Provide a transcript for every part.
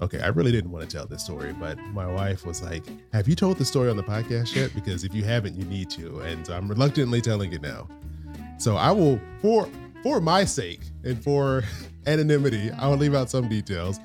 Okay, I really didn't want to tell this story, but my wife was like, Have you told the story on the podcast yet? Because if you haven't, you need to. And so I'm reluctantly telling it now. So I will, for for my sake and for anonymity, I will leave out some details.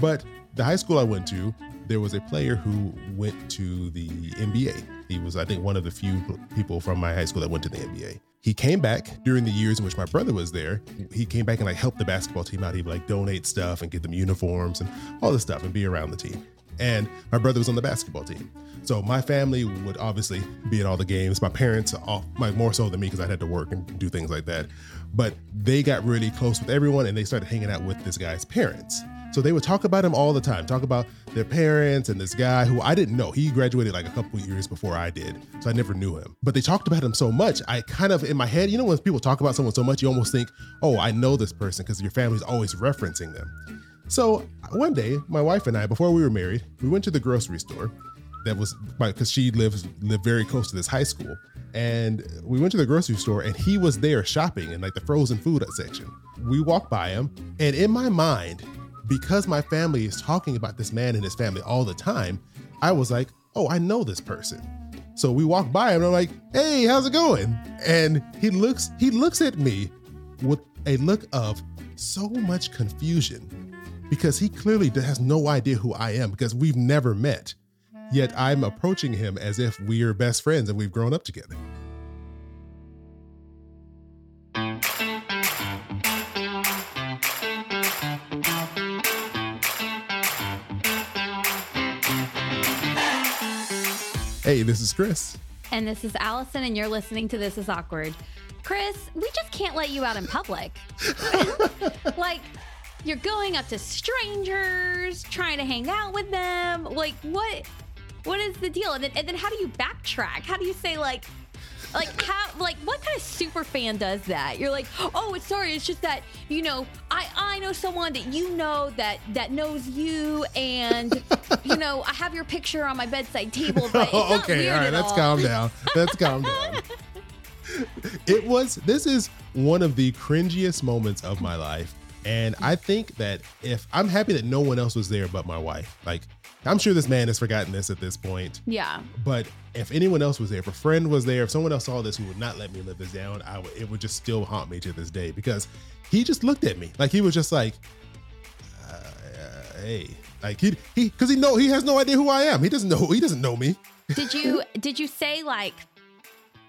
But the high school I went to, there was a player who went to the NBA. He was, I think, one of the few people from my high school that went to the NBA he came back during the years in which my brother was there. He came back and like helped the basketball team out. He'd like donate stuff and get them uniforms and all this stuff and be around the team. And my brother was on the basketball team. So my family would obviously be at all the games. My parents, off, like more so than me because I had to work and do things like that. But they got really close with everyone and they started hanging out with this guy's parents. So they would talk about him all the time, talk about their parents and this guy who I didn't know. He graduated like a couple years before I did, so I never knew him. But they talked about him so much, I kind of in my head, you know, when people talk about someone so much, you almost think, oh, I know this person because your family's always referencing them. So one day, my wife and I, before we were married, we went to the grocery store. That was because she lives lived very close to this high school, and we went to the grocery store, and he was there shopping in like the frozen food section. We walked by him, and in my mind, because my family is talking about this man and his family all the time, I was like, oh, I know this person. So we walk by him and I'm like, hey, how's it going? And he looks, he looks at me with a look of so much confusion because he clearly has no idea who I am because we've never met. Yet I'm approaching him as if we are best friends and we've grown up together. Hey, this is Chris. And this is Allison, and you're listening to This Is Awkward. Chris, we just can't let you out in public. like, you're going up to strangers, trying to hang out with them. Like, what? What is the deal? And then, and then how do you backtrack? How do you say, like, like how like what kind of super fan does that? You're like, oh, it's sorry, it's just that you know I I know someone that you know that that knows you, and you know I have your picture on my bedside table. But oh, okay, all right, let's all. calm down. Let's calm down. It was. This is one of the cringiest moments of my life. And I think that if I'm happy that no one else was there but my wife, like I'm sure this man has forgotten this at this point. Yeah. But if anyone else was there, if a friend was there, if someone else saw this who would not let me live this down, I would, it would just still haunt me to this day because he just looked at me like he was just like, uh, uh, hey, like he he because he know he has no idea who I am. He doesn't know he doesn't know me. Did you did you say like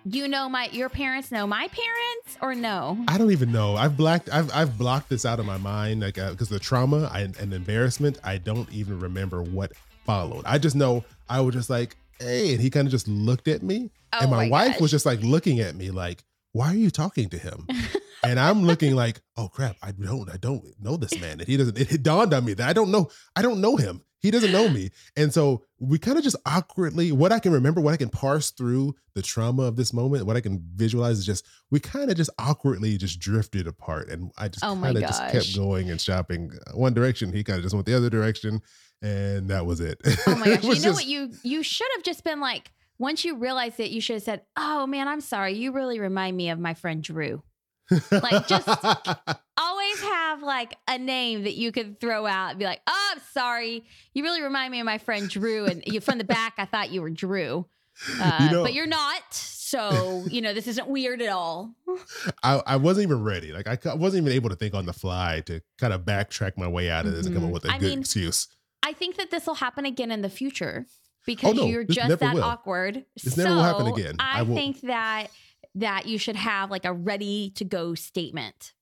you know my your parents know my parents or no? I don't even know. I've blacked. I've I've blocked this out of my mind, like because uh, the trauma I, and embarrassment. I don't even remember what followed. I just know I was just like, hey, and he kind of just looked at me, oh and my, my wife gosh. was just like looking at me, like, why are you talking to him? and I'm looking like, oh crap, I don't, I don't know this man. And he doesn't. It, it dawned on me that I don't know. I don't know him. He doesn't know me. And so we kind of just awkwardly, what I can remember, what I can parse through the trauma of this moment, what I can visualize is just, we kind of just awkwardly just drifted apart. And I just oh kind of just kept going and shopping uh, one direction. He kind of just went the other direction. And that was it. Oh my gosh. you know just, what? You, you should have just been like, once you realized it, you should have said, oh man, I'm sorry. You really remind me of my friend Drew. Like just always have like a name that you could throw out and be like, "Oh, I'm sorry. You really remind me of my friend Drew." And you from the back, I thought you were Drew, uh, you know, but you're not. So you know this isn't weird at all. I, I wasn't even ready. Like I, I wasn't even able to think on the fly to kind of backtrack my way out of this mm-hmm. and come up with a I good mean, excuse. I think that this will happen again in the future because oh, no, you're just that will. awkward. This so never will happen again. I, I think that that you should have like a ready to go statement.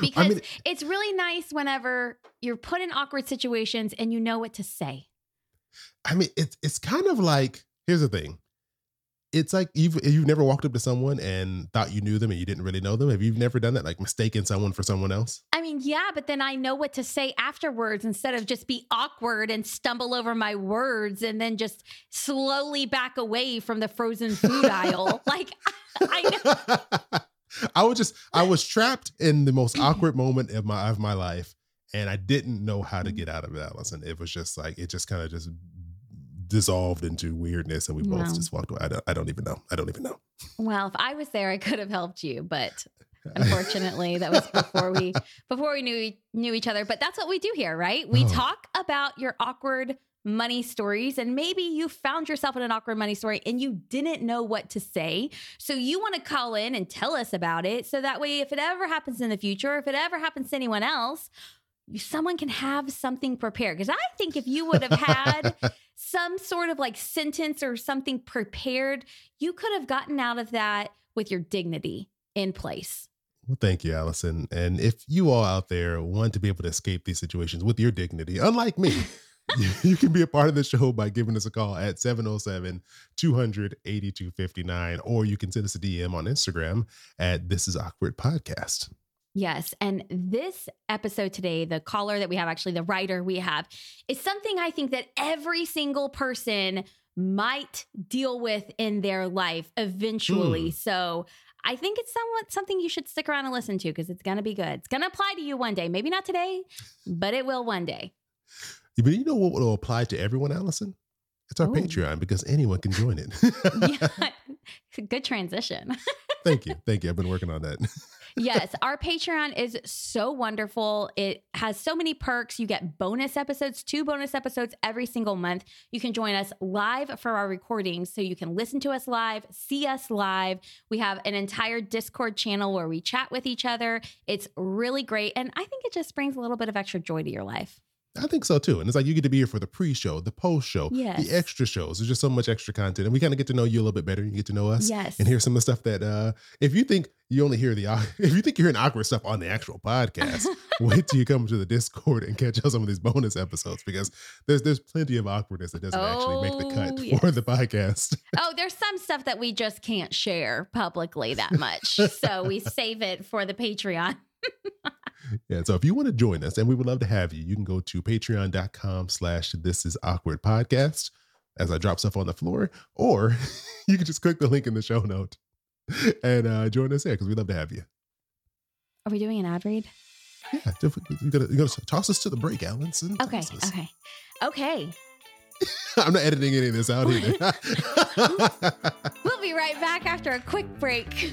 Because I mean, it's really nice whenever you're put in awkward situations and you know what to say. I mean, it's it's kind of like here's the thing it's like you've you've never walked up to someone and thought you knew them and you didn't really know them. Have you never done that? Like mistaken someone for someone else? I mean, yeah, but then I know what to say afterwards instead of just be awkward and stumble over my words and then just slowly back away from the frozen food aisle. Like I know. I was just I was trapped in the most awkward moment of my of my life and I didn't know how to mm-hmm. get out of it, Allison. It was just like it just kind of just dissolved into weirdness and we both just walked away. I don't, I don't even know. I don't even know. Well, if I was there, I could have helped you, but Unfortunately, that was before we before we knew knew each other. But that's what we do here, right? We Oh. talk about your awkward money stories and maybe you found yourself in an awkward money story and you didn't know what to say. So you want to call in and tell us about it so that way if it ever happens in the future, if it ever happens to anyone else, someone can have something prepared. Because I think if you would have had some sort of like sentence or something prepared, you could have gotten out of that with your dignity in place. Well, thank you, Allison. And if you all out there want to be able to escape these situations with your dignity, unlike me, you, can be a part of the show by giving us a call at 707 200 8259, or you can send us a DM on Instagram at This Is Awkward Podcast. Yes. And this episode today, the caller that we have, actually, the writer we have, is something I think that every single person might deal with in their life eventually. Hmm. So I think it's somewhat something you should stick around and listen to because it's going to be good. It's going to apply to you one day. Maybe not today, but it will one day. But you know what will apply to everyone, Allison? It's our Ooh. Patreon because anyone can join it. yeah. Good transition. thank you. Thank you. I've been working on that. yes, our Patreon is so wonderful. It has so many perks. You get bonus episodes, two bonus episodes every single month. You can join us live for our recordings so you can listen to us live, see us live. We have an entire Discord channel where we chat with each other. It's really great. And I think it just brings a little bit of extra joy to your life. I think so too. And it's like you get to be here for the pre-show, the post-show, Yes. the extra shows. There's just so much extra content. And we kind of get to know you a little bit better. You get to know us. Yes. And hear some of the stuff that uh if you think you only hear the if you think you're hearing awkward stuff on the actual podcast, wait till you come to the Discord and catch out some of these bonus episodes because there's there's plenty of awkwardness that doesn't actually make the cut Oh, for the podcast. oh, there's some stuff that we just can't share publicly that much. so we save it for the Patreon. Yeah. So if you want to join us, and we would love to have you, you can go to patreon.com slash this is awkward podcast as I drop stuff on the floor, or you can just click the link in the show note and uh, join us there because we'd love to have you. Are we doing an ad read? Yeah. You gotta, you gotta toss us to the break, Allison. Okay. Okay. Okay. I'm not editing any of this out either. We'll be right back after a quick break.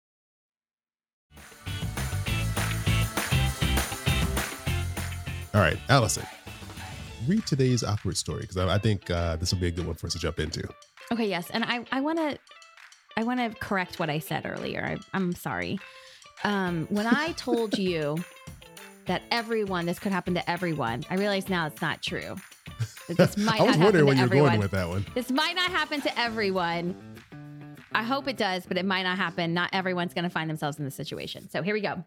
All right, Allison, read today's awkward story because I, I think uh, this will be a good one for us to jump into. Okay, yes, and I I want to I want to correct what I said earlier. I, I'm sorry. Um, when I told you that everyone this could happen to everyone, I realize now it's not true. That this might I was not wondering where you were going with that one. This might not happen to everyone. I hope it does, but it might not happen. Not everyone's going to find themselves in this situation. So here we go.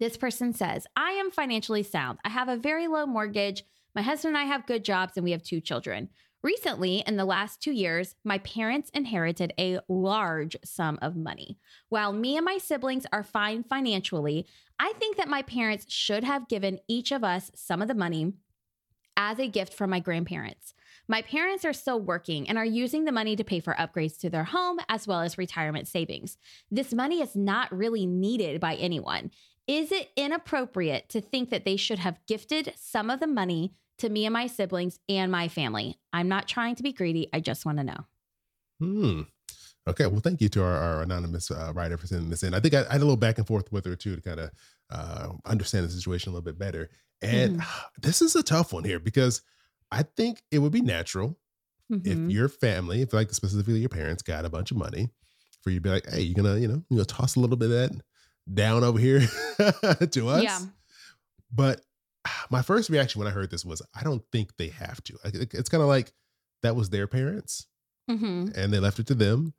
This person says, I am financially sound. I have a very low mortgage. My husband and I have good jobs, and we have two children. Recently, in the last two years, my parents inherited a large sum of money. While me and my siblings are fine financially, I think that my parents should have given each of us some of the money as a gift from my grandparents. My parents are still working and are using the money to pay for upgrades to their home as well as retirement savings. This money is not really needed by anyone. Is it inappropriate to think that they should have gifted some of the money to me and my siblings and my family? I'm not trying to be greedy. I just want to know. Hmm. Okay. Well, thank you to our, our anonymous uh, writer for sending this in. I think I, I had a little back and forth with her too to kind of uh, understand the situation a little bit better. And this is a tough one here because I think it would be natural Mhm. if your family, if like specifically your parents got a bunch of money for you to be like, hey, you're gonna, you know, you know, toss a little bit of that down over here to us. Yeah. But my first reaction when I heard this was, I don't think they have to. It's kind of like that was their parents Mhm. and they left it to them.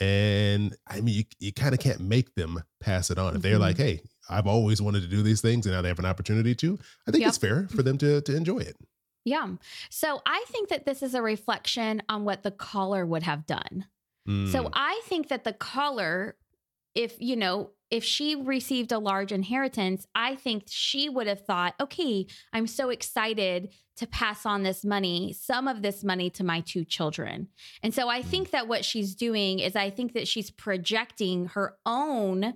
And I mean, you, you kind of can't make them pass it on. If they're like, hey, I've always wanted to do these things and now they have an opportunity to, I think Yep. it's fair for them to, to enjoy it. Yeah. So I think that this is a reflection on what the caller would have done. So Mm, I think that the caller if, you know, if she received a large inheritance, I think she would have thought, okay, I'm so excited to pass on this money, some of this money to my two children. And so I hmm. think that what she's doing is I think that she's projecting her own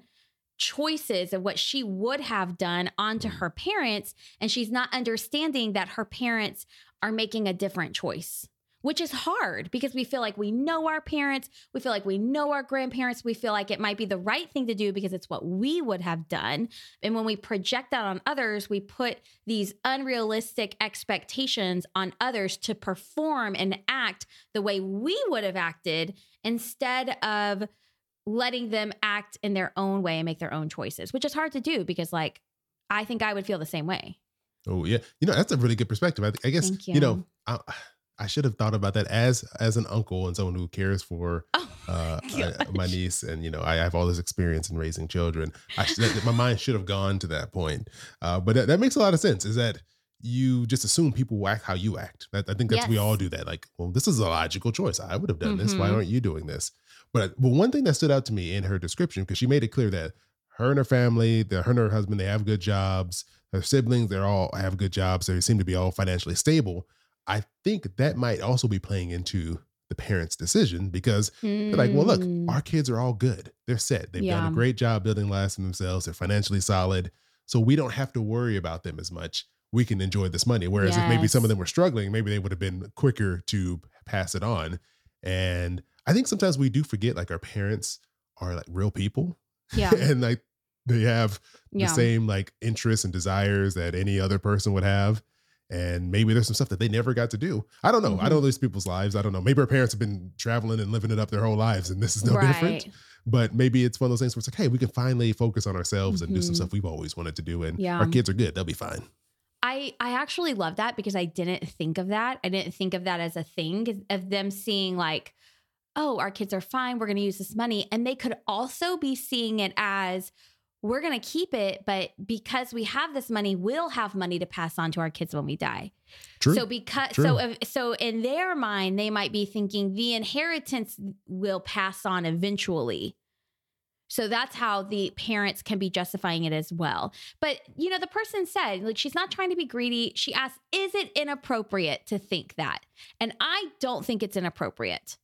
choices of what she would have done onto hmm. her parents. And she's not understanding that her parents are making a different choice which is hard because we feel like we know our parents, we feel like we know our grandparents, we feel like it might be the right thing to do because it's what we would have done. And when we project that on others, we put these unrealistic expectations on others to perform and act the way we would have acted instead of letting them act in their own way and make their own choices, which is hard to do because, like, I think I would feel the same way. Oh yeah, you know that's a really good perspective. I, I guess you. you. know I, I should have thought about that as as an uncle and someone who cares for oh uh, I, my niece, and you know I have all this experience in raising children. I should, my mind should have gone to that point, uh, but that, that, makes a lot of sense. Is that you just assume people will act how you act? That, I think that's yes. we all do that. Like, well, this is a logical choice. I would have done mm-hmm. this. Why mm-hmm. aren't you doing this? But but one thing that stood out to me in her description because she made it clear that her and her family, the, her and her husband, they have good jobs. Her siblings, they're all have good jobs. They seem to be all financially stable. I think that might also be playing into the parents' decision because mm. they're like, well, look, hmm. our kids are all good. They're set. They've yeah. done a great job building lives for themselves. They're financially solid. So we don't have to worry about them as much. We can enjoy this money. Whereas yes. if maybe some of them were struggling, maybe they would have been quicker to pass it on. And I think sometimes we do forget like our parents are like real people. Yeah. and like they have yeah. the same like interests and desires that any other person would have and maybe there's some stuff that they never got to do. I don't know. Mm-hmm. I don't know these people's lives. I don't know. Maybe our parents have been traveling and living it up their whole lives, and this is no right. different. But maybe it's one of those things where it's like, hey, we can finally focus on ourselves mm-hmm. and do some mm-hmm. stuff we've always wanted to do, and yeah. our kids are good. They'll be fine. I I actually love that because I didn't think of that. I didn't think of that as a thing of them seeing like, oh, our kids are fine. We're going to use this money, and they could also be seeing it as we're going to keep it, but because we have this money, we'll have money to pass on to our kids when we die. True. So because True. so if, so in their mind, they might be thinking the inheritance will pass on eventually. So that's how the parents can be justifying it as well. But you know, the person said, like, she's not trying to be greedy. She asked, is it inappropriate to think that? And I don't think it's inappropriate.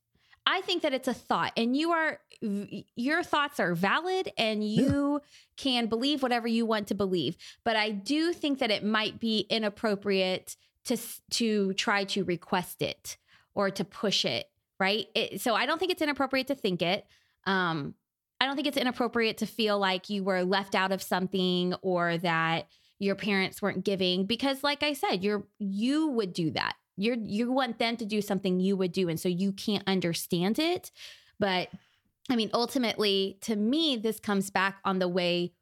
I think that it's a thought and you are your thoughts are valid and you yeah. can believe whatever you want to believe. But I do think that it might be inappropriate to to try to request it or to push it, right? It, so I don't think it's inappropriate to think it. Um I don't think it's inappropriate to feel like you were left out of something or that your parents weren't giving because like I said, you're you would do that you're you want them to do something you would do and so you can't understand it but i mean ultimately to me this comes back on the way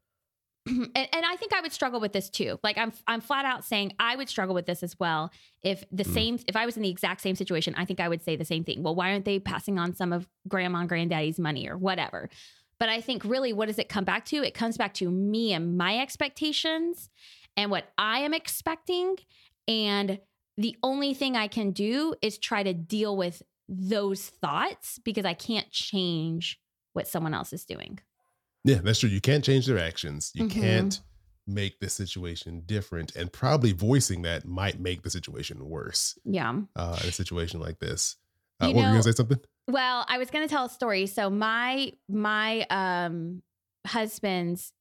and, and, I think I would struggle with this too. Like I'm I'm flat out saying I would struggle with this as well. If the mm. same if I was in the exact same situation, I think I would say the same thing. Well, why aren't they passing on some of grandma and granddaddy's money or whatever? But I think really what does it come back to? It comes back to me and my expectations and what I am expecting and the only thing I can do is try to deal with those thoughts because I can't change what someone else is doing. Yeah, that's true. You can't change their actions. You mm-hmm. can't make the situation different. And probably voicing that might make the situation worse. Yeah. Uh, in a situation like this. Uh, you what, know, were you gonna say something? Well, I was gonna tell a story. So my my um husband's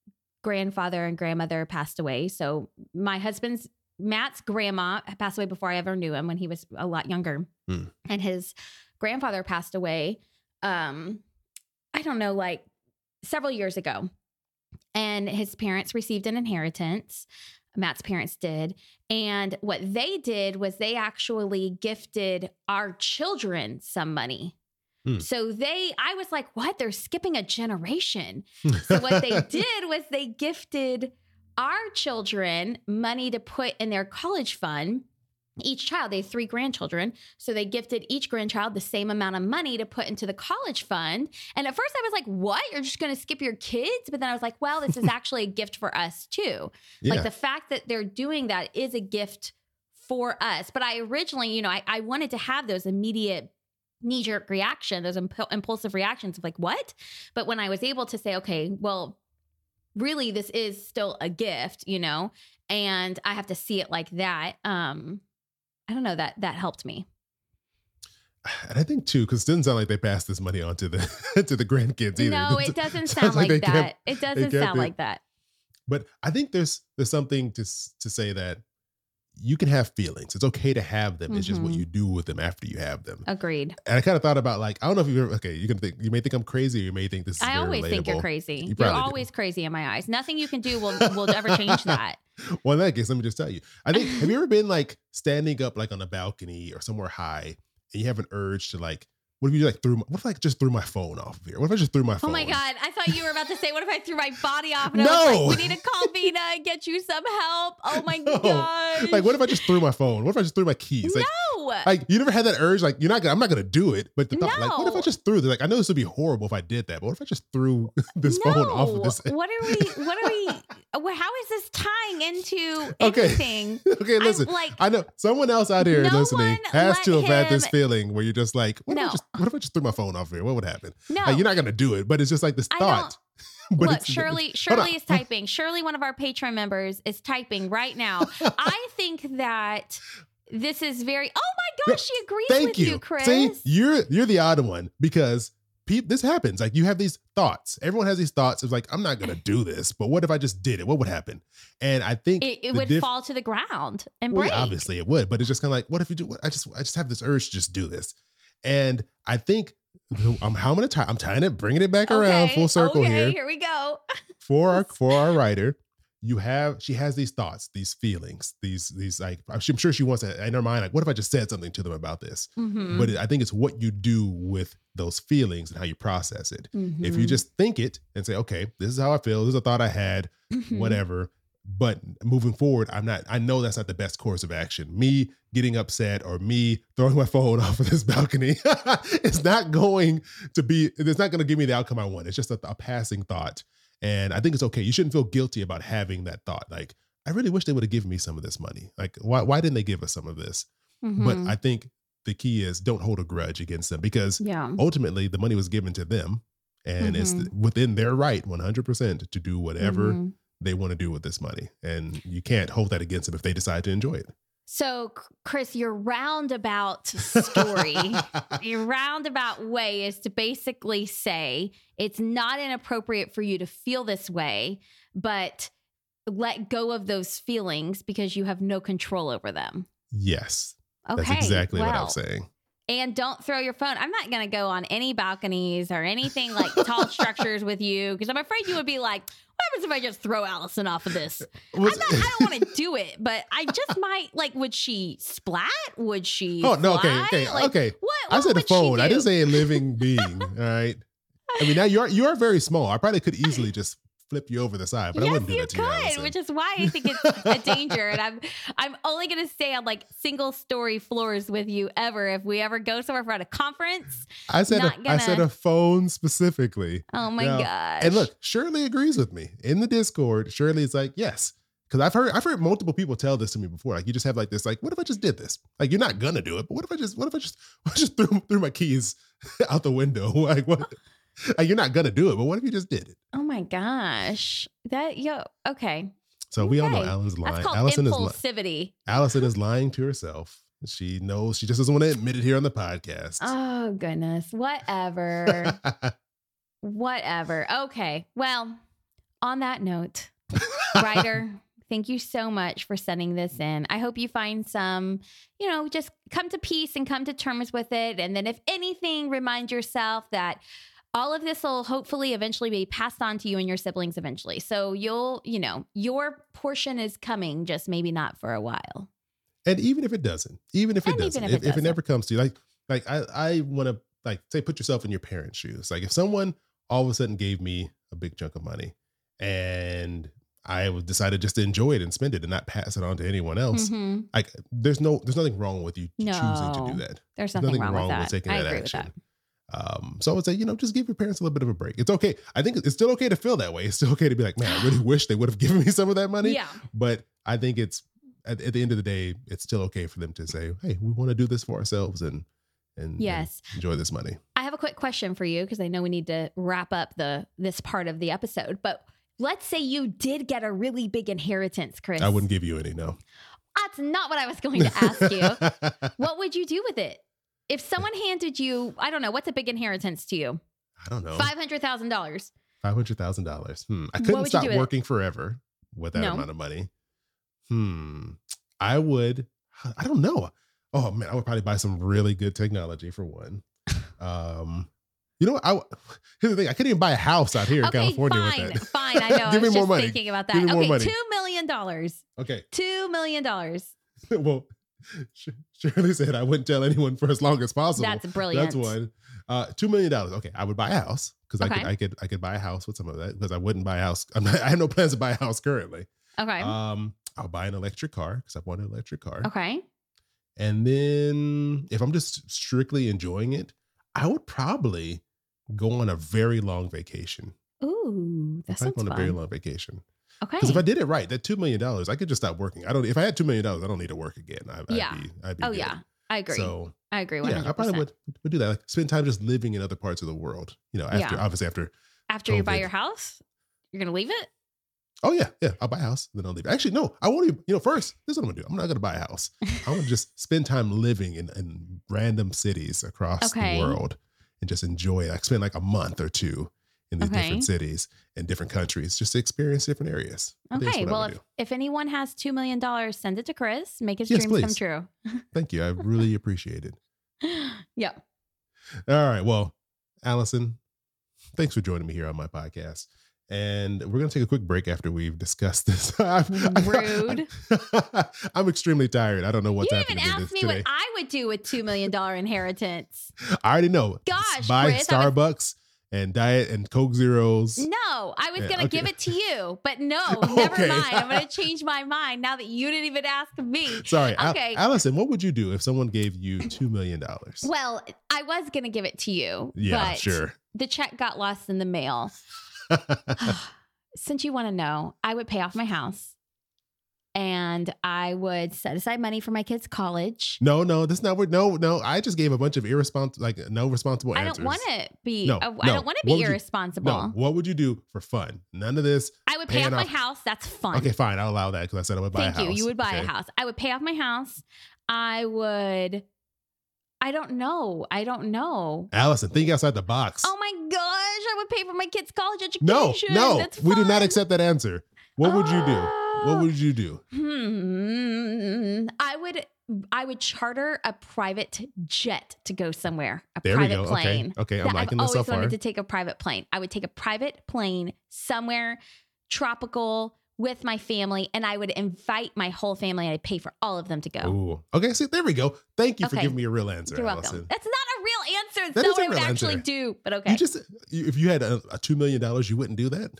grandfather and grandmother passed away. So my husband's Matt's grandma passed away before I ever knew him when he was a lot younger. Hmm. And his grandfather passed away, um, I don't know, like several years ago. And his parents received an inheritance. Matt's parents did. And what they did was they actually gifted our children some money. Hmm. So they, I was like, what? They're skipping a generation. so what they did was they gifted our children money to put in their college fund each child, they have three grandchildren. So they gifted each grandchild the same amount of money to put into the college fund. And at first I was like, what? You're just going to skip your kids? But then I was like, well, this is actually a gift for us too. Yeah. Like the fact that they're doing that is a gift for us. But I originally, you know, I, I wanted to have those immediate knee jerk reaction, those imp- impulsive reactions of like, what? But when I was able to say, okay, well, really, this is still a gift, you know, and I have to see it like that. Um, I don't know that that helped me. And I think too, because it doesn't sound like they passed this money on to the to the grandkids either. No, it doesn't sound like like, that. It doesn't sound it. like that. But I think there's there's something to to say that you can have feelings. It's okay to have them. It's just what Mhm. you do with them after you have them. Agreed. And I kind of thought about like I don't know if you've ever okay. You can think you may think I'm crazy. or You may think this is I always think you're crazy. You You are probably do. always crazy in my eyes. Nothing you can do will will ever change that. Well, in that case, let me just tell you. I think have you ever been like standing up like on a balcony or somewhere high, and you have an urge to like, what if you like threw? My, what if I just threw my phone off of here? What if I just threw my phone? Oh my god! I thought you were about to say, "What if I threw my body off?" And I No. was like, "We need to call Vina and get you some help." Oh my No. god! Like, what if I just threw my phone? What if I just threw my keys? Like, no, like you never had that urge like you're not gonna i'm not gonna do it but the thought like what if i just threw this like i know this would be horrible if i did that but what if i just threw this no. phone off of this What are we? What are we? How is this tying into Okay. anything? okay I'm listen like, i know someone else out here No listening has to have had this feeling where you're just like what, if I No. just, what if i just threw my phone off here what would happen no. like, you're not gonna do it but it's just like this I thought but Look, Shirley, Shirley is typing. Shirley, one of our Patreon members, is typing right now. I think that this is very. Oh my gosh, she agrees thank with you, you, Chris. see you're you're the odd one because peop this happens like you have these thoughts everyone has these thoughts it's like i'm not gonna do this but what if i just did it what would happen and i think it, it would diff- fall to the ground and Well, break. obviously it would, but it's just kind of like, what if you do? I just, I just have this urge to just do this, and I think I'm how I'm gonna tie. I'm tying it, bringing it back around full circle okay, here Here we go. for our for our writer. You have she has these thoughts, these feelings, these these like I'm sure she wants to in her mind like, what if I just said something to them about this? Mhm, But I think it's what you do with those feelings and how you process it. If you mhm, just think it and say, okay, this is how I feel, this is a thought I had, mhm. whatever. But moving forward, I'm not, I know that's not the best course of action. Me getting upset or me throwing my phone off of this balcony is not going to be, it's not going to give me the outcome I want. It's just a, a passing thought. And I think it's okay. You shouldn't feel guilty about having that thought. Like, I really wish they would have given me some of this money. Like, why, why didn't they give us some of this? But Mhm. I think the key is don't hold a grudge against them because yeah. ultimately the money was given to them and it's Mhm. within their right 100% to do whatever Mhm. they want to do with this money. And you can't hold that against them if they decide to enjoy it. So, Chris, your roundabout story, your roundabout way is to basically say it's not inappropriate for you to feel this way, but let go of those feelings because you have no control over them. Yes, Okay. that's exactly what I'm saying. And don't throw your phone. I'm not going to go on any balconies or anything like tall structures with you because I'm afraid you would be like, what happens if I just throw Allison off of this? Was- I'm not, I don't want to do it, but I just might. Like, would she splat? Would she? oh, no, okay, fly? okay, Like, okay. What? I said a phone. I didn't say a living being. all right. I mean, now you are you are very small. I probably could easily just flip you over the side, but I yes, wouldn't do you that to you. could, Allison. which is why I think it's a danger. And I'm I'm only gonna stay on like single story floors with you ever if we ever go somewhere for at a conference. I said a, I said gonna- a phone specifically. Oh my No. gosh! And look, Shirley agrees with me in the Discord. Shirley's like, yes, because I've heard I've heard multiple people tell this to me before. Like, you just have like this, like, what if I just did this? Like, you're not gonna do it, but what if I just, what if I just, I just threw threw my keys out the window? Like, what? Like, you're not gonna do it, but what if you just did it? oh my gosh, that yo okay. So we all know Okay. Alan's That's lying. Allison is li- impulsivity. Allison is lying to herself. She knows she just doesn't want to admit it here on the podcast. Oh goodness, whatever, whatever. Okay, well, on that note. writer thank you so much for sending this in i hope you find some you know just come to peace and come to terms with it and then if anything remind yourself that all of this will hopefully eventually be passed on to you and your siblings eventually so you'll you know your portion is coming just maybe not for a while And even if it doesn't, even if it doesn't, if if, it if it doesn't. never comes to you, like like I I want to like say put yourself in your parents' shoes. Like if someone all of a sudden gave me a big chunk of money and I decided just to enjoy it and spend it and not pass it on to anyone else. Mhm. Like there's no there's nothing wrong with you choosing to do that. there's There's nothing, wrong, with that taking i that agree action. with that Um, so I would say, you know, just give your parents a little bit of a break. It's okay. I think it's still okay to feel that way. It's still okay to be like, man, I really wish they would have given me some of that money. yeah But I think it's at, at the end of the day, it's still okay for them to say, hey, we want to do this for ourselves and and and Yes. enjoy this money. I have a quick question for you because I know we need to wrap up the this part of the episode. But let's say you did get a really big inheritance, Chris. I wouldn't give you any. No. That's not what I was going to ask you. what would you do with it? If someone handed you, I don't know, what's a big inheritance to you? I don't know. Five hundred thousand dollars. Five hundred thousand dollars. Hmm. I couldn't stop do with it? working forever with that No. amount of money. Hmm. I would. I don't know. Oh man, I would probably buy some really good technology for one. Um, you know what? I here's the thing. I couldn't even buy a house out here in Okay, California fine, with that. fine. I know. I Give me was more just money. thinking about that. Give me more okay, two million dollars. Okay. Two million dollars. well, Shirley said I wouldn't tell anyone for as long as possible. That's brilliant. That's one. Uh, two million dollars. Okay, I would buy a house because I could, I could, I could buy a house with some of that because I wouldn't buy a house. I'm not, I have no plans to buy a house currently. Okay. Um, I'll buy an electric car because I want an electric car. okay. And then if I'm just strictly enjoying it, I would probably go on a very long vacation. Ooh, that sounds go on a very long vacation. Okay. Because if I did it right, that two million dollars, I could just stop working. I don't. If I had two million dollars, I don't need to work again. I, Yeah. I'd be, I'd be oh good. yeah, I agree. So I agree. One yeah, I probably would would do that. Like spend time just living in other parts of the world. You know, after Yeah. obviously after. After you buy your house, you're gonna leave it. Oh yeah, yeah. I'll buy a house, then I'll leave. Actually, no, I won't even. You know, first this is what I'm gonna do. I'm not gonna buy a house. I want to just spend time living in, in random cities across Okay. the world and just enjoy it. I spend like a month or two in these Okay. different cities and different countries just to experience different areas. I think that's Okay. Well, if, do. if anyone has two million dollars, send it to Chris. Make his Yes, dreams come true. thank you. I really appreciate it. yeah. All right. Well, Allison, thanks for joining me here on my podcast. And we're going to take a quick break after we've discussed this. Rude. I'm extremely tired. I don't know what's you happening even to me ask this me today. what I would do with two million dollar inheritance. I already know. Gosh, buy Chris, Starbucks and diet and Coke Zeros. No, I was Yeah, gonna okay. give it to you, but no, never Okay. mind. I'm gonna change my mind now that you didn't even ask me. Sorry, Al- Okay. Allison. What would you do if someone gave you two million dollars? Well, I was gonna give it to you. Yeah, sure. The check got lost in the mail. Since you want to know, I would pay off my house and I would set aside money for my kids' college. no, no, this is not what. No, no. I just gave a bunch of irresponsible, like no responsible answers. I answers. don't want to be. No, I, I don't want to be would you- irresponsible. No, what would you do for fun? None of this. I would pay paying off my house. That's fun. Okay, fine. I'll allow that because I said I would buy Thank a house. you. You would buy okay? a house. I would pay off my house. I would. I don't know. I don't know. Allison, think outside the box. Oh my gosh! I would pay for my kids' college education. no, no, That's we do not accept that answer. What would you do? Uh, What would you do? Hmm. I would. I would charter a private jet to go somewhere. A There we private go. plane. Okay, okay. I'm liking I've this always wanted to take a private plane. I would take a private plane somewhere tropical with my family, and I would invite my whole family, and I'd pay for all of them to go. Ooh. Okay, see, there we go. Thank you for giving me a real answer, You're Allison. welcome. That's not a real answer. It's That not is a what I would actually answer. do. But okay. You just, if you had a, a two million dollars, you wouldn't do that.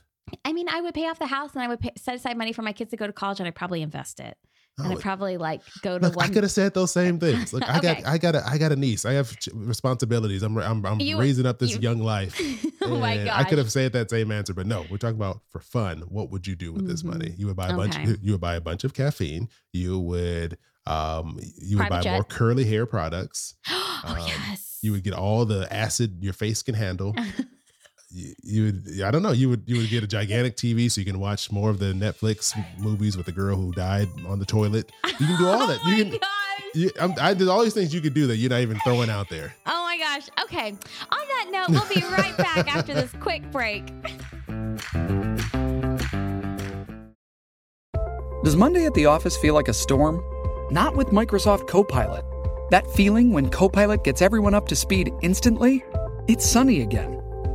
I mean, I would pay off the house, and I would pay, set aside money for my kids to go to college, and I'd probably invest it, and Oh, I'd probably like go to Look, I could have said those same things. Look, I Okay. got, I got, a, I got a niece. I have responsibilities. I'm, I'm, I'm You- raising up this you- young life. oh my And gosh! I could have said that same answer, but no, we're talking about for fun. What would you do with this Mhm. money? You would buy a bunch. Okay. You would buy a bunch of caffeine. You would, um, you would Private buy jet. more curly hair products. oh um, yes. You would get all the acid your face can handle. you, you would, I don't know. You would, you would get a gigantic TV so you can watch more of the Netflix movies with the girl who died on the toilet. You can do all that. Oh my You can. gosh. You, I'm, I, there's all these things you could do that you're not even throwing out there. Oh my gosh. Okay. On that note, we'll be right back after this quick break. Does Monday at the office feel like a storm? Not with Microsoft Copilot. That feeling when Copilot gets everyone up to speed instantly? It's sunny again.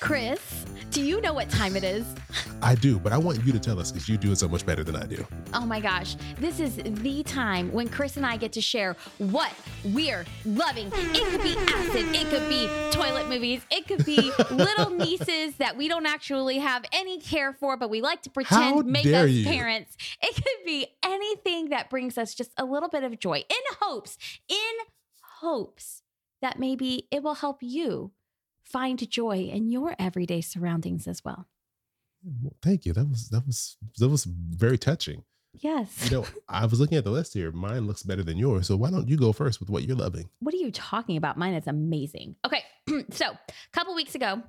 Chris, do you know what time it is? I do, but I want you to tell us because you do it so much better than I do. Oh my gosh, this is the time when Chris and I get to share what we're loving. It could be acid, it could be toilet movies, it could be little nieces that we don't actually have any care for, but we like to pretend How make us you. parents. It could be anything that brings us just a little bit of joy in hopes, in hopes that maybe it will help you find joy in your everyday surroundings as well. Well, thank you. That was that was that was very touching. Yes. You know, I was looking at the list here. Mine looks better than yours. So why don't you go first with what you're loving? what are you talking about? Mine is amazing. Okay, so a couple weeks ago,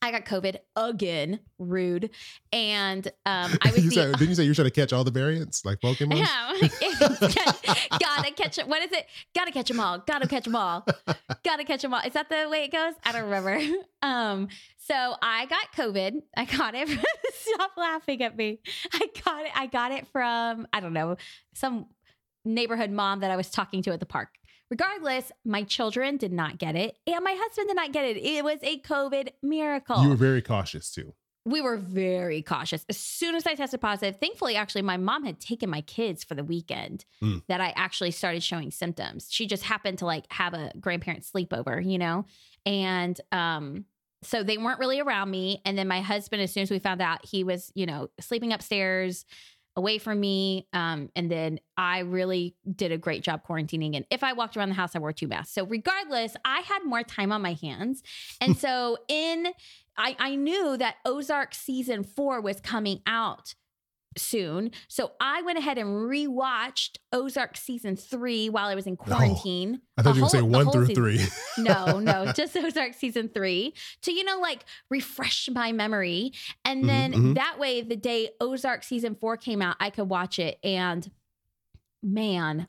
I got COVID again. Rude, and um, I was you the said, didn't you say you're trying to catch all the variants like Pokemon? yeah, gotta catch it. What is it? Gotta catch them all. Gotta catch them all. Gotta catch them all. Is that the way it goes? I don't remember. Um, so I got COVID. I got it. Stop laughing at me. I got it. I got it from I don't know some neighborhood mom that I was talking to at the park. Regardless, my children did not get it, and my husband did not get it. It was a COVID miracle You were very cautious too. we were very cautious. As soon as I tested positive, thankfully, actually, my mom had taken my kids for the weekend Mm. that I actually started showing symptoms. She just happened to like have a grandparent sleepover, you know? And um, so they weren't really around me. And then my husband, as soon as we found out, he was, you know, sleeping upstairs away from me. Um, and then I really did a great job quarantining. And if I walked around the house, I wore two masks. So regardless, I had more time on my hands. And so in I, I knew that Ozark season four was coming out soon. So I went ahead and rewatched Ozark season three while I was in quarantine. I thought The you were the one through season. three. No, no, just Ozark season three to, you know, like refresh my memory. And Mhm, then mhm. that way, the day Ozark season four came out, I could watch it. And man,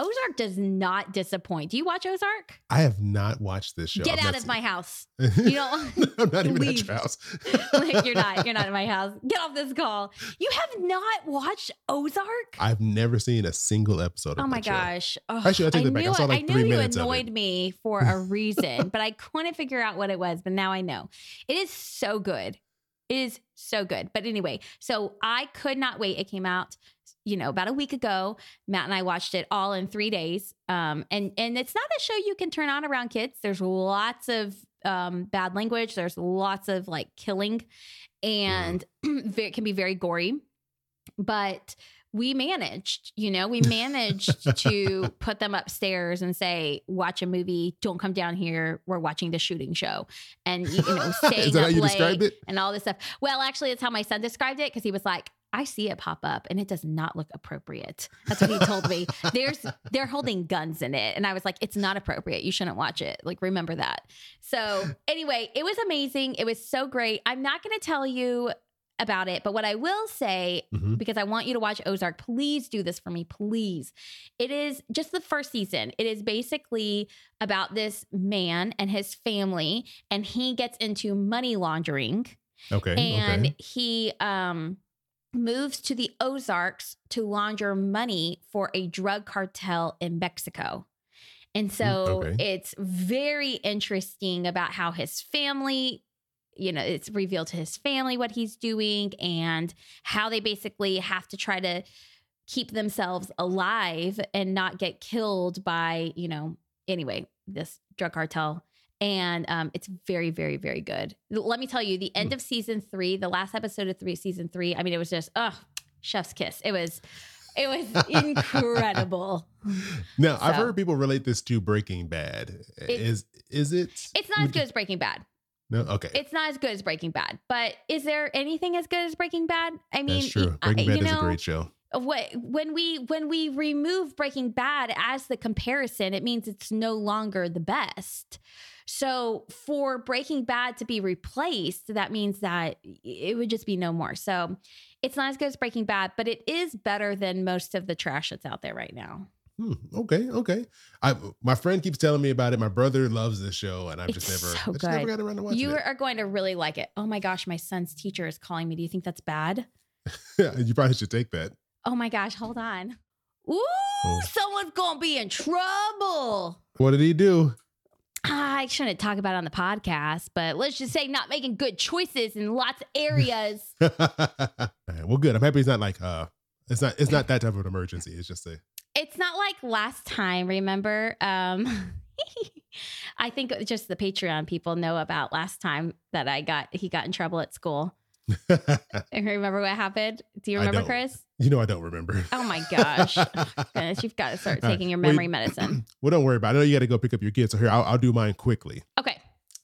Ozark does not disappoint. Do you watch Ozark? I have not watched this show. Get I've out of my house. You don't. I'm not even Leave. at your house. like you're not you're not in my house get off this call you have not watched ozark I've never seen a single episode of oh my gosh Ugh, Actually, I take that back. I saw, like, I three knew you minutes annoyed me for a reason but i couldn't figure out what it was but now i know it is so good it is so good but anyway so i could not wait it came out you know about a week ago matt and i watched it all in three days um and and it's not a show you can turn on around kids. There's lots of um bad language. There's lots of like killing and ve- it can be very gory but we managed you know? We managed to put them upstairs and say watch a movie. Don't come down here. We're watching the shooting show. And you know staying Is that how up late and all this stuff. Well actually it's how my son described it because he was like I see it pop up and it does not look appropriate. That's what he told me. There's they're holding guns in it and I was like it's not appropriate. You shouldn't watch it. Like remember that. So, anyway, it was amazing. It was so great. I'm not going to tell you about it, but what I will say Mhm. because I want you to watch Ozark, please do this for me, please. It is just the first season. It is basically about this man and his family and he gets into money laundering Okay. and okay. he um moves to the Ozarks to launder money for a drug cartel in Mexico. And so Mm, okay. it's very interesting about how his family you know, it's revealed to his family what he's doing and how they basically have to try to keep themselves alive and not get killed by, you know, anyway, this drug cartel. And um, it's very, very, very good. Let me tell you, the end of season three, the last episode of three, season three. I mean, it was just, oh, chef's kiss. It was, it was incredible. Now I've heard people relate this to Breaking Bad. is is it? It's not as good as Breaking Bad. No, okay. It's not as good as Breaking Bad, but is there anything as good as Breaking Bad? I mean, That's true. Breaking Bad you is know, a great show. what when we when we remove breaking bad as the comparison it means it's no longer the best so for breaking bad to be replaced that means that it would just be no more so it's not as good as breaking bad but it is better than most of the trash that's out there right now Hmm, okay, okay. I my friend keeps telling me about it. My brother loves this show, and I've just It's never, so I just never got around to watching you it. You are going to really like it oh my gosh my son's teacher is calling me do you think that's bad you probably should take that. oh my gosh hold on Ooh, Oh. someone's gonna be in trouble. What did he do? I shouldn't talk about it on the podcast, but let's just say not making good choices in lots of areas. Well, good. I'm happy it's not like uh, it's not it's not that type of an emergency. It's just a it's not like last time, remember? Um I think just the Patreon people know about last time that I got he got in trouble at school. Remember what happened? Do you remember. Chris? you know I don't remember. Oh my gosh. Goodness, you've got to start taking your memory you- medicine. well, don't worry about it. I know you got to go pick up your kids. So here, I'll, I'll do mine quickly. Okay.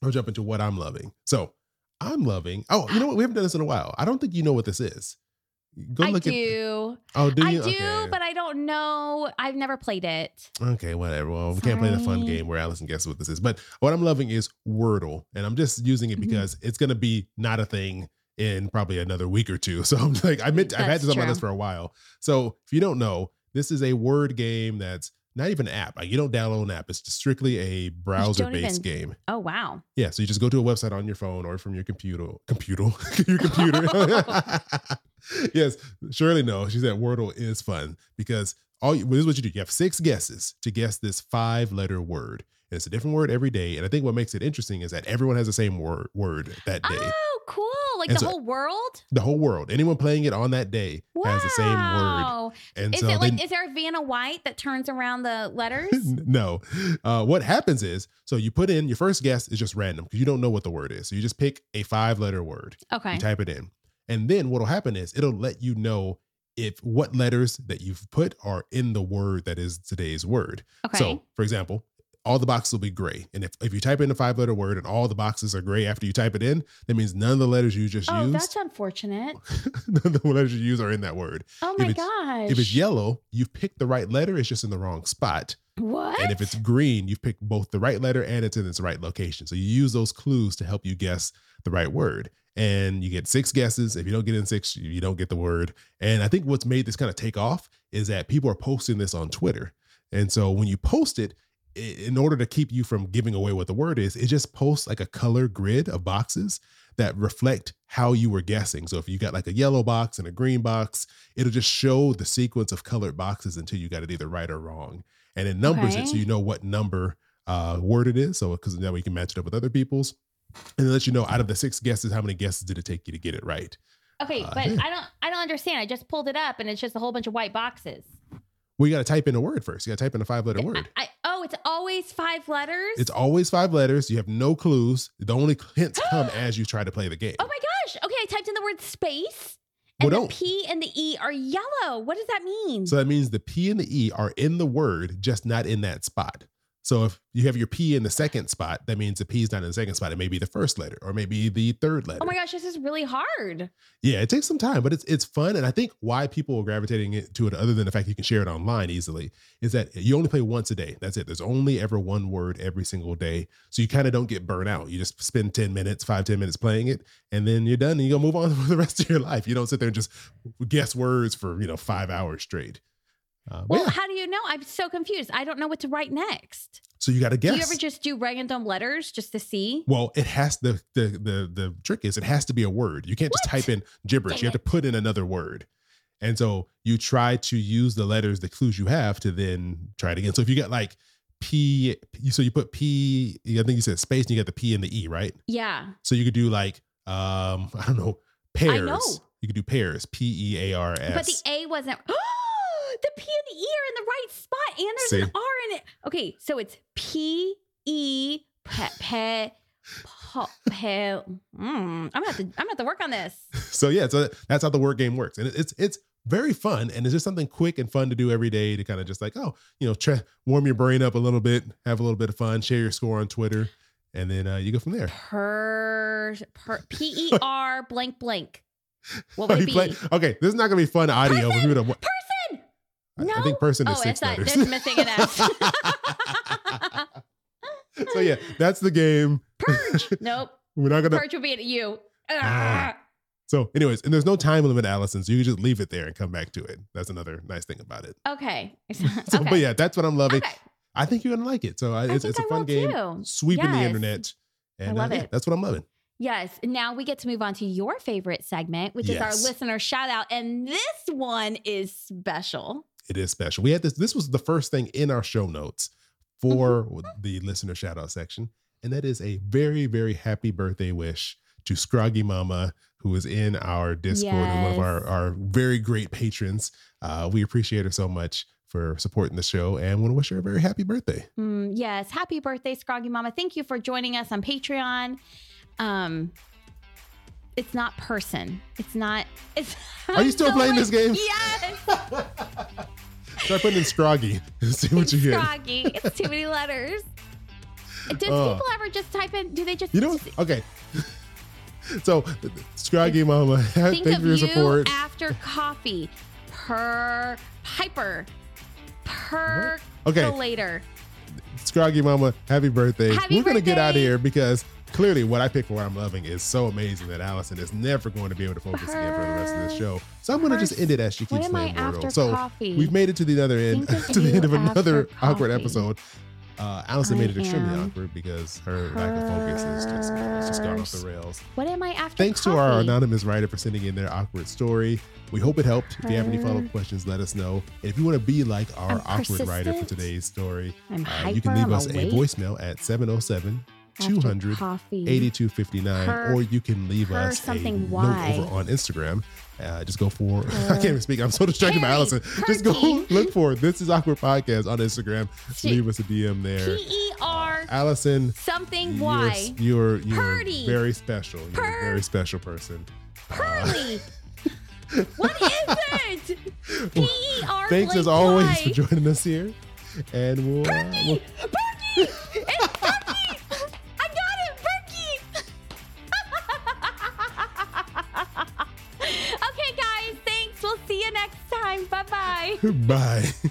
I'll jump into what I'm loving. So I'm loving. Oh, you know what? We haven't done this in a while. I don't think you know what this is. Go I look do. at. Oh, do you? I you? do, okay. but I don't know. I've never played it. Okay, whatever. Well, we can't play the fun Sorry. game where Allison guesses what this is. But what I'm loving is Wordle, and I'm just using it Mhm. because it's gonna be not a thing in probably another week or two. So I'm like, I meant I've had this on my list for a while. So if you don't know, this is a word game that's not even an app. Like you don't download an app. It's just strictly a browser-based even- game. Oh wow. Yeah, so you just go to a website on your phone or from your computer, computer, your computer. yes, surely no. She said Wordle is fun because all you, this is what you do. You have six guesses to guess this five-letter word, and it's a different word every day. And I think what makes it interesting is that everyone has the same word word that day. Oh, cool. Like And the so- whole world? The whole world, anyone playing it on that day has the same word. Wow. And Is so it like they, is there a Vanna White that turns around the letters? no. Uh, what happens is, so you put in your first guess is just random because you don't know what the word is. So you just pick a five-letter word. Okay. You type it in. And then what'll happen is it'll let you know if what letters that you've put are in the word that is today's word. Okay. So, for example, all the boxes will be gray. And if, if you type in a five letter word and all the boxes are gray after you type it in, that means none of the letters you just oh, used, that's unfortunate. none of the letters you use are in that word. Oh If my it's- gosh. If it's yellow, you've picked the right letter, it's just in the wrong spot. what? And if it's green, you've picked both the right letter and it's in its right location. So you use those clues to help you guess the right word. And you get six guesses. If you don't get in six, you don't get the word. And I think what's made this kind of take off is that people are posting this on Twitter. And so when you post it, in order to keep you from giving away what the word is, it just posts like a color grid of boxes that reflect how you were guessing. So if you got like a yellow box and a green box, it'll just show the sequence of colored boxes until you got it either right or wrong. And it numbers it so you know what number uh, word it is. So because now we can match it up with other people's. And then let you know out of the six guesses, how many guesses did it take you to get it right? okay, uh, but yeah. I don't I don't understand. I just pulled it up and it's just a whole bunch of white boxes. Well, you got to type in a word first. You got to type in a five letter word. I, I, oh, it's always five letters? It's always five letters. You have no clues. The only hints come as you try to play the game. Oh my gosh. Okay, I typed in the word space. Well, And the don't. P and the E are yellow. What does that mean? So that means the P and the E are in the word, just not in that spot. So if you have your P in the second spot, that means the P is not in the second spot. It may be the first letter or maybe the third letter. oh my gosh, this is really hard. Yeah, it takes some time, but it's it's fun. And I think why people are gravitating it to it, other than the fact you can share it online easily, is that you only play once a day. That's it. There's only ever one word every single day. So you kind of don't get burnt out. You just spend 10 minutes, five, 10 minutes playing it, and then you're done and you go move on for the rest of your life. You don't sit there and just guess words for, you know, five hours straight. Uh, Well, yeah, how do you know? I'm so confused. I don't know what to write next. so you got to guess. Do you ever just do random letters just to see? Well, it has the the the the trick is it has to be a word. You can't just type in gibberish. Dang you have to put in another word. And so you try to use the letters, the clues you have to then try it again. So if you get like P, so you put P, I think you said space and you get the P and the E, right? Yeah. So you could do like um, I don't know, pairs. I know. You could do pairs, P E A R S. But the A wasn't. the P and the E are in the right spot, and there's an R in it. Okay, so it's P E pe pe po- pe. Mm, I'm gonna have to. I'm gonna have to work on this. So yeah, so that's how the word game works, and it's it's very fun, and it's just something quick and fun to do every day to kind of just like oh you know try warm your brain up a little bit, have a little bit of fun, share your score on Twitter, and then uh, you go from there. Per per P E R blank blank. What would it be? play- okay, this is not gonna be fun audio to. Person. I- No. I think person is oh, six letters. There's missing an S. so yeah, that's the game. Purge. Nope. We're not gonna. Purge would be at you. Ah. So, anyways, and there's no time limit, Allison. So you can just leave it there and come back to it. That's another nice thing about it. Okay. So, okay. but yeah, that's what I'm loving. Okay. I think you're gonna like it. So I, it's, think it's a I fun game, too. sweeping the internet. And love uh, yeah, it. that's what I'm loving. Yes. Now we get to move on to your favorite segment, which is our listener shout out. And this one is special. It is special. We had this. This was the first thing in our show notes for Mm-hmm. the listener shout out section, and that is a very very happy birthday wish to Scroggy Mama, who is in our Discord, and one of our our very great patrons. Uh, we appreciate her so much for supporting the show, and want to wish her a very happy birthday. Mm, yes. Happy birthday, Scroggy Mama. Thank you for joining us on Patreon. Um, it's not person. It's not. It's. Are you still playing this game? Yes. Start putting in Scroggy and see what you get. Scroggy. It's too many letters. Does Oh. people ever just type in? Do they just? You know, what? okay. So, Scroggy Mama, thank you for your you support. after coffee. Per Piper. Per Okay. later. Scroggy Mama, happy birthday. Happy We're going to get out of here because clearly what I pick for what I'm loving is so amazing that Allison is never going to be able to focus again for the rest of the show. So I'm going to just end it as she keeps after Wordle. So coffee? we've made it to the other end, to the end of another awkward coffee. episode. Uh, Allison I made it extremely awkward because her lack of focus is just, it's just gone off the rails. What am I after? Thanks to our anonymous writer for sending in their awkward story. We hope it helped. If you have any follow up questions, let us know. And if you want to be like our I'm awkward writer for today's story, uh, you can leave I'm us a voicemail at 707 after 200 coffee. 8259, Per- or you can leave per us a something note over on Instagram. Uh, just go for, I can't even speak. I'm so distracted by Allison. Just go look for This is Awkward Podcast on Instagram. She- leave us a DM there. P E R Allison, something you're, Y. you're, you're Purdy. very special. You're Per- a very special person. Pearly. what is it? P E R. Thanks as always for joining us here. And we'll, uh, we'll Berkey! Time. Bye bye. bye.